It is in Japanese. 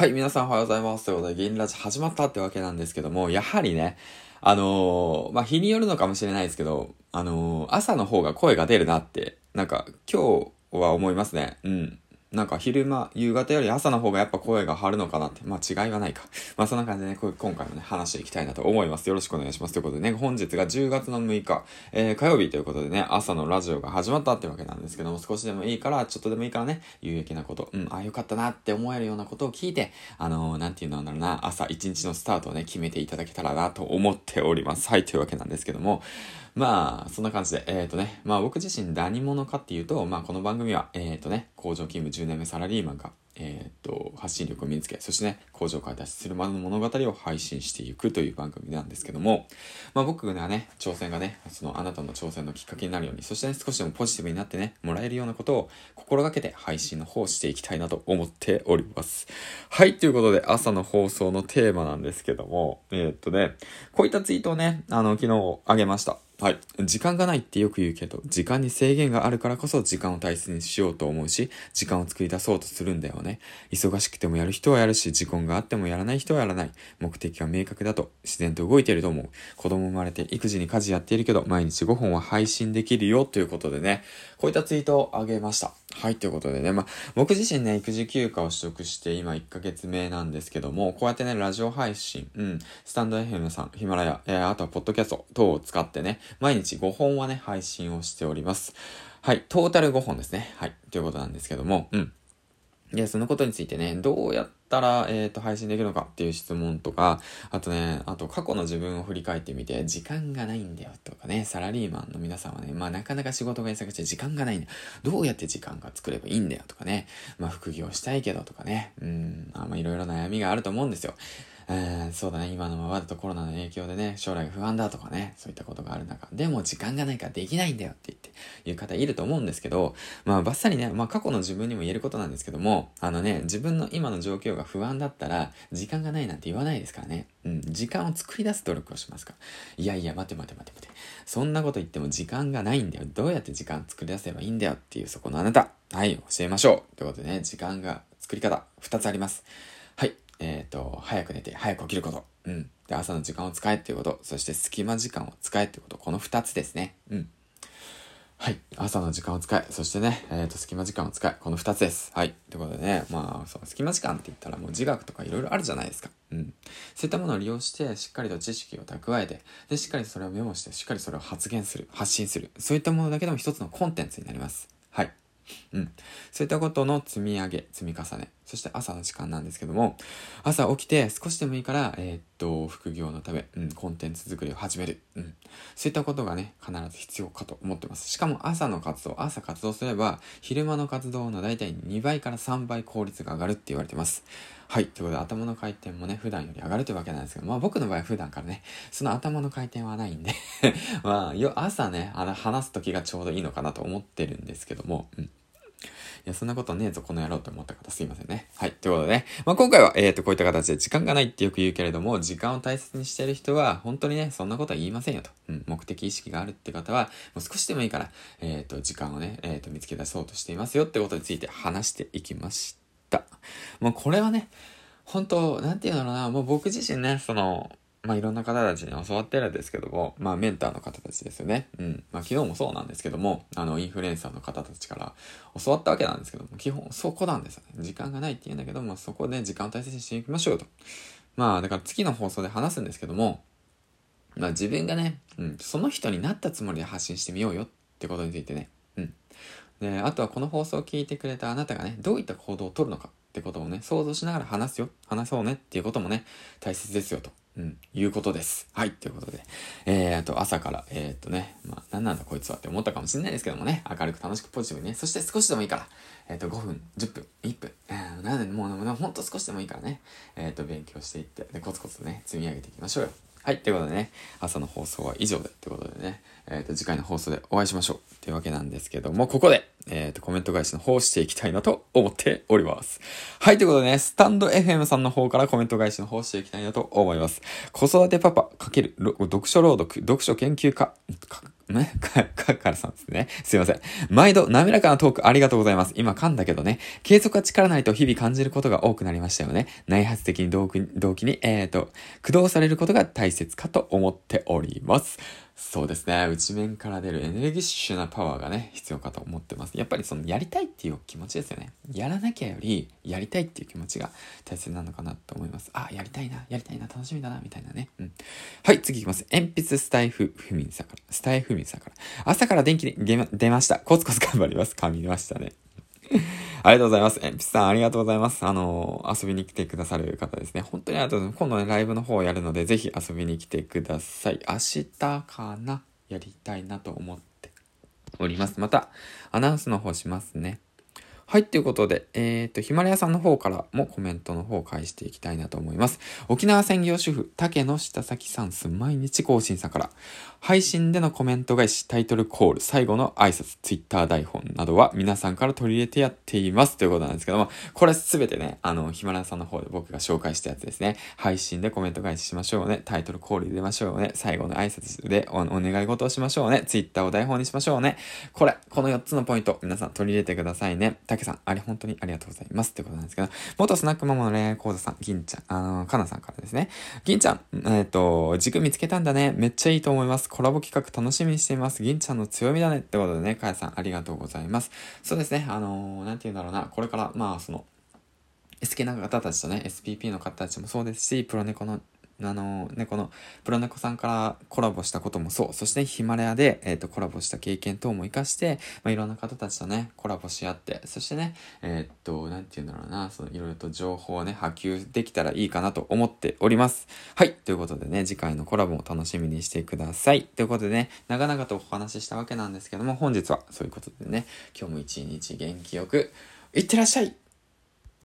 はい、皆さんおはようございます。ということで、銀ラジ始まったってわけなんですけども、やはりね、あのー、まあ、日によるのかもしれないですけど、あのー、朝の方が声が出るなって、なんか、今日は思いますね。うん。なんか昼間、夕方より朝の方がやっぱ声が張るのかなって。まあ違いはないか。まあそんな感じでね、今回もね、話していきたいなと思います。よろしくお願いします。ということでね、本日が10月の6日、えー、火曜日ということでね、朝のラジオが始まったってわけなんですけども、少しでもいいから、ちょっとでもいいからね、有益なこと、うん、ああよかったなって思えるようなことを聞いて、あのー、なんていうのなんだろうな、朝一日のスタートをね、決めていただけたらなと思っております。はい、というわけなんですけども、まあ、そんな感じで、えっ、ー、とね、まあ僕自身何者かっていうと、まあこの番組は、えっ、ー、とね、工場勤務10年目サラリーマンが、えっ、ー、と、発信力を身につけ、そしてね、工場から脱出するまでの物語を配信していくという番組なんですけども、まあ僕がね、挑戦がね、そのあなたの挑戦のきっかけになるように、そしてね、少しでもポジティブになってね、もらえるようなことを心がけて配信の方をしていきたいなと思っております。はい、ということで朝の放送のテーマなんですけども、えー、っとね、こういったツイートをね、あの、昨日あげました。はい。時間がないってよく言うけど、時間に制限があるからこそ時間を大切にしようと思うし、時間を作り出そうとするんだよね。忙しくてもやる人はやるし、時間があってもやらない人はやらない。目的は明確だと自然と動いていると思う。子供生まれて育児に家事やっているけど、毎日5本は配信できるよということでね、こういったツイートをあげました。はい、ということでね、まあ、僕自身ね、育児休暇を取得して今1ヶ月目なんですけども、こうやってね、ラジオ配信、うん、スタンド FM さん、ヒマラヤ、えー、あとはポッドキャスト等を使ってね、毎日5本はね、配信をしております。はい、トータル5本ですね。はい、ということなんですけども、うん。で、そのことについてね、どうやったら、えっ、ー、と、配信できるのかっていう質問とか、あとね、あと過去の自分を振り返ってみて、時間がないんだよとかね、サラリーマンの皆さんはね、まあなかなか仕事が忙しくて時間がないんだよ。どうやって時間が作ればいいんだよとかね、まあ副業したいけどとかね、うん、あまあいろいろ悩みがあると思うんですよ。えー、そうだね、今のままだとコロナの影響でね、将来が不安だとかね、そういったことがある中、でも時間がないからできないんだよって言って、いう方いると思うんですけど、まあ、ばっさりね、まあ、過去の自分にも言えることなんですけども、あのね、自分の今の状況が不安だったら、時間がないなんて言わないですからね。うん、時間を作り出す努力をしますか。いやいや、待て待て待て待て。そんなこと言っても時間がないんだよ。どうやって時間作り出せばいいんだよっていうそこのあなた。はい、教えましょう。ということでね、時間が作り方、2つあります。えっ、ー、と、早く寝て、早く起きること。うん。で、朝の時間を使えっていうこと。そして隙間時間を使えってこと。この二つですね。うん。はい。朝の時間を使え。そしてね、えっ、ー、と、隙間時間を使え。この二つです。はい。ということでね、まあ、そう、隙間時間って言ったらもう自学とかいろいろあるじゃないですか。うん。そういったものを利用して、しっかりと知識を蓄えて、で、しっかりそれをメモして、しっかりそれを発言する、発信する。そういったものだけでも一つのコンテンツになります。はい。うん。そういったことの積み上げ、積み重ね。そして朝の時間なんですけども、朝起きて少しでもいいから、えー、っと、副業のため、うん、コンテンツ作りを始める。うん。そういったことがね、必ず必要かと思ってます。しかも朝の活動、朝活動すれば、昼間の活動の大体2倍から3倍効率が上がるって言われてます。はい。ということで、頭の回転もね、普段より上がるというわけなんですけど、まあ僕の場合は普段からね、その頭の回転はないんで まあ、よ、朝ね、あの、話す時がちょうどいいのかなと思ってるんですけども、うん。いや、そんなことねえぞ、この野郎と思った方すいませんね。はい。ということでね。まあ、今回は、えっ、ー、と、こういった形で時間がないってよく言うけれども、時間を大切にしてる人は、本当にね、そんなことは言いませんよと。うん、目的意識があるって方は、もう少しでもいいから、えっ、ー、と、時間をね、えっ、ー、と、見つけ出そうとしていますよってことについて話していきました。もうこれはね、本当なんて言うんだろうな、もう僕自身ね、その、まあいろんな方たちに教わってるんですけども、まあメンターの方たちですよね。うん。まあ昨日もそうなんですけども、あのインフルエンサーの方たちから教わったわけなんですけども、基本そこなんですよね。時間がないって言うんだけども、そこで時間を大切にしていきましょうと。まあだから次の放送で話すんですけども、まあ自分がね、うん、その人になったつもりで発信してみようよってことについてね。うん。で、あとはこの放送を聞いてくれたあなたがね、どういった行動をとるのかってことをね、想像しながら話すよ。話そうねっていうこともね、大切ですよと。うん、いうことです。はい、ということで。えー、と、朝から、えー、っとね、まあ、なんなんだこいつはって思ったかもしれないですけどもね、明るく楽しくポジティブにね、そして少しでもいいから、えー、っと、5分、10分、1分、えー、なんで、もう、もうほんと少しでもいいからね、えー、っと、勉強していって、で、コツコツね、積み上げていきましょうよ。はい。ということでね、朝の放送は以上で、ということでね、えっ、ー、と、次回の放送でお会いしましょう。というわけなんですけども、ここで、えっ、ー、と、コメント返しの方をしていきたいなと思っております。はい。ということでね、スタンド FM さんの方からコメント返しの方をしていきたいなと思います。子育てパパ×読書朗読、読書研究家、ね、か、か、からさんですね。すいません。毎度、滑らかなトークありがとうございます。今噛んだけどね、継続は力ないと日々感じることが多くなりましたよね。内発的に動機に、えーと、駆動されることが大切かと思っております。そうですね。内面から出るエネルギッシュなパワーがね、必要かと思ってます。やっぱりその、やりたいっていう気持ちですよね。やらなきゃより、やりたいっていう気持ちが大切なのかなと思います。あ、やりたいな、やりたいな、楽しみだな、みたいなね。うん。はい、次いきます。鉛筆スタイフふみんさんから。スタイフみんさんから。朝から電気に出ました。コツコツ頑張ります。噛みましたね。ありがとうございます。鉛筆さん、ありがとうございます。あの遊びに来てくださる方ですね。本当にありがとうございます。今度ね、ライブの方をやるので、ぜひ遊びに来てください。明日かな？やりたいなと思っております。また、アナウンスの方しますね。はい、ということで、えっ、ー、と、ヒマラヤさんの方からもコメントの方を返していきたいなと思います。沖縄専業主婦、竹野下崎さんす毎日更新さんから、配信でのコメント返し、タイトルコール、最後の挨拶、ツイッター台本などは皆さんから取り入れてやっていますということなんですけども、これすべてね、あの、ヒマラヤさんの方で僕が紹介したやつですね。配信でコメント返ししましょうね。タイトルコール入れましょうね。最後の挨拶でお願い事をしましょうね。ツイッターを台本にしましょうね。これ、この4つのポイント、皆さん取り入れてくださいね。竹さん、あれ本当にありがとうございます。ってことなんですけど、元スナックママの恋愛講座さん、銀ちゃん、あの、かなさんからですね。銀ちゃん、えっ、と、軸見つけたんだね。めっちゃいいと思います。コラボ企画楽しみにしています。銀ちゃんの強みだね。ってことでね、かやさんありがとうございます。そうですね、あのー、なんて言うんだろうな。これから、まあ、その、好きな方たちとね、SPP の方たちもそうですし、プロネコのあのね、このプロネコさんからコラボしたこともそう、そしてヒマラヤで、えっ、ー、と、コラボした経験等も活かして、まあ、いろんな方たちとね、コラボし合って、そしてね、えっ、と、なんて言うんだろうな、そのいろいろと情報をね、波及できたらいいかなと思っております。はい、ということでね、次回のコラボも楽しみにしてください。ということでね、長々とお話ししたわけなんですけども、本日はそういうことでね、今日も一日元気よく、いってらっしゃい